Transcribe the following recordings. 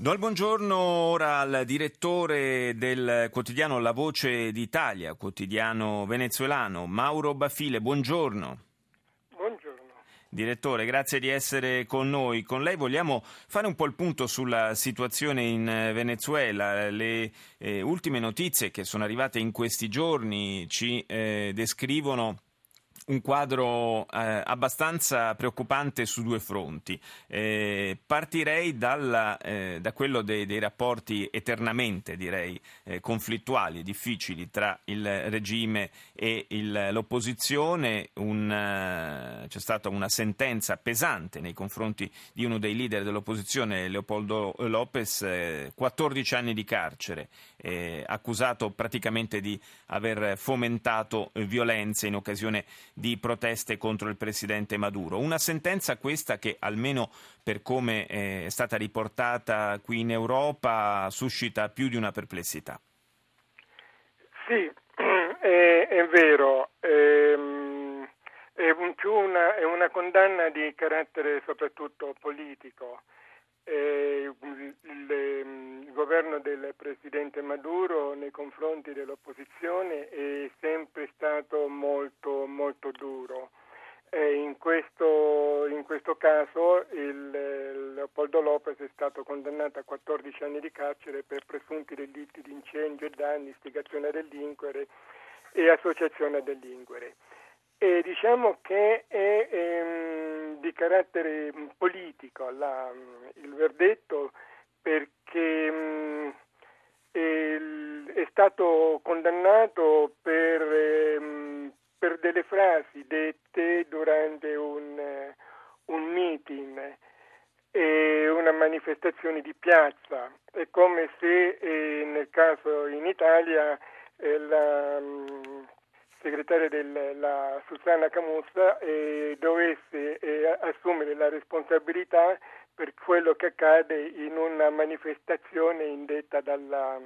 Do il buongiorno ora al direttore del quotidiano La Voce d'Italia, quotidiano venezuelano, Mauro Bafile. Buongiorno. Buongiorno. Direttore, grazie di essere con noi. Con lei vogliamo fare un po' il punto sulla situazione in Venezuela. Le eh, ultime notizie che sono arrivate in questi giorni ci eh, descrivono un quadro eh, abbastanza preoccupante su due fronti. Eh, partirei dalla, eh, da quello dei, dei, rapporti eternamente, direi, eh, conflittuali e difficili tra il regime e il, l'opposizione. Un, eh, c'è stata una sentenza pesante nei confronti di uno dei leader dell'opposizione, Leopoldo Lopez, 14 eh, anni di carcere, accusato praticamente di aver fomentato violenze in occasione di proteste contro il presidente Maduro. Una sentenza questa che, almeno per come è stata riportata qui in Europa, suscita più di una perplessità. Sì, è, è vero. Ehm, è, un, una, è una condanna di carattere soprattutto politico. Eh, il, il, governo del presidente Maduro confronti dell'opposizione è sempre stato molto, molto duro. In, questo, in, questo, caso il, Leopoldo Lopez è stato condannato a 14 anni di carcere per presunti delitti di incendio e danni, istigazione a delinquere e associazione a delinquere. E diciamo che è ehm, di carattere politico la, il verdetto perché stato condannato per, ehm, per, delle frasi dette durante un, un meeting e una manifestazione di piazza. È come se eh, nel caso in Italia eh, la, segretaria della Susanna Camussa eh, dovesse eh, assumere la responsabilità per quello che accade in una manifestazione indetta dalla,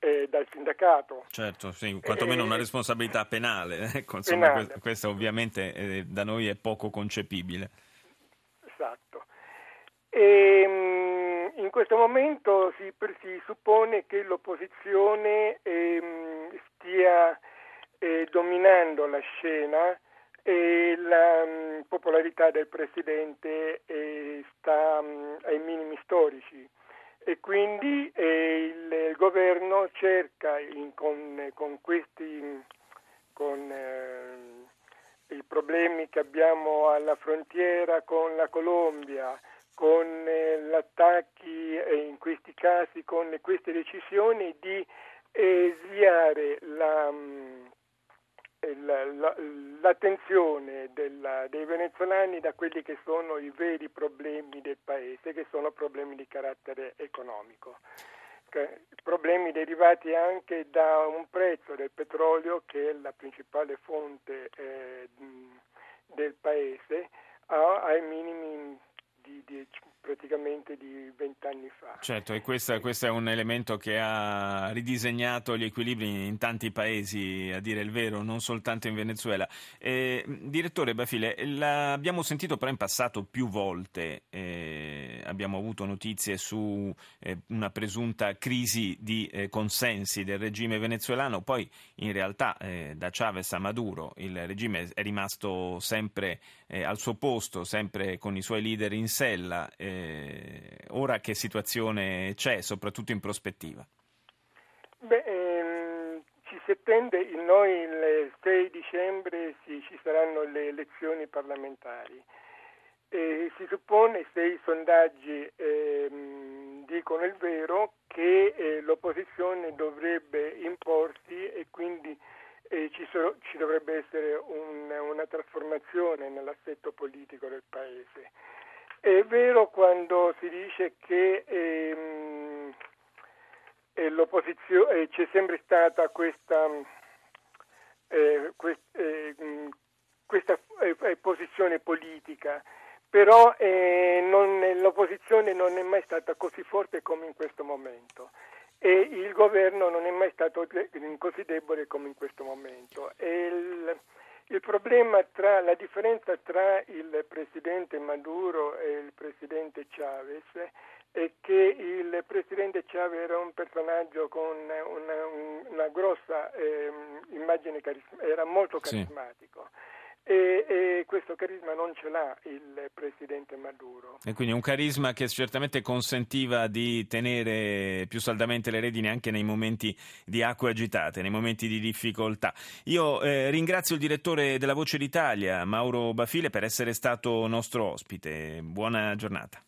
eh, dal sindacato. Certo, sì, quantomeno una eh, responsabilità penale. Ecco, insomma, penale. Questo, ovviamente eh, da noi è poco concepibile. Esatto. E, ehm, in questo momento si, si, suppone che l'opposizione ehm, stia eh, dominando la scena e la mh, mm, popolarità del presidente eh, sta mh, mm, ai minimi storici e quindi eh, governo cerca in, con, con, questi con eh, i problemi che abbiamo alla frontiera con la Colombia, con eh, gli attacchi e in questi casi con queste decisioni di eh, sviare la, mm, l'attenzione della, dei venezuelani da quelli che sono i veri problemi del paese, che sono problemi di carattere economico. Problemi derivati anche da un prezzo del petrolio che è la principale fonte eh, del paese ai minimi praticamente di vent'anni fa. Certo, e questo, questo, è un elemento che ha ridisegnato gli equilibri in tanti paesi, a dire il vero, non soltanto in Venezuela. Eh, direttore Bafile, l'abbiamo sentito però in passato più volte, eh, abbiamo avuto notizie su eh, una presunta crisi di eh, consensi del regime venezuelano, poi in realtà eh, da Chavez a Maduro il regime è rimasto sempre eh, al suo posto, sempre con i suoi leader in sella. Eh, ora che situazione c'è, soprattutto in prospettiva? Beh, ehm, ci si attende, noi il 6 dicembre ci, ci saranno le elezioni parlamentari. E si suppone, se i sondaggi ehm, dicono il vero, che eh, l'opposizione dovrebbe imporsi e quindi eh, ci, so, ci, dovrebbe essere un, una trasformazione nell'assetto politico del Paese. È vero quando si dice che ehm, eh, eh c'è sempre stata questa, eh, quest, eh, mm, questa eh, posizione politica, però eh, non, l'opposizione non è mai stata così forte come in questo momento e il governo non è mai stato così debole come in questo momento. Il, problema tra la differenza tra il presidente Maduro e il presidente Chavez è che il presidente Chavez era un personaggio con una, una grossa eh, immagine carismatica, era molto carismatico. Sì e, e, questo carisma non ce l'ha il presidente Maduro. E quindi un carisma che certamente consentiva di tenere più saldamente le redini anche nei momenti di acque agitate, nei momenti di difficoltà. Io eh, ringrazio il direttore della Voce d'Italia, Mauro Bafile, per essere stato nostro ospite. Buona giornata.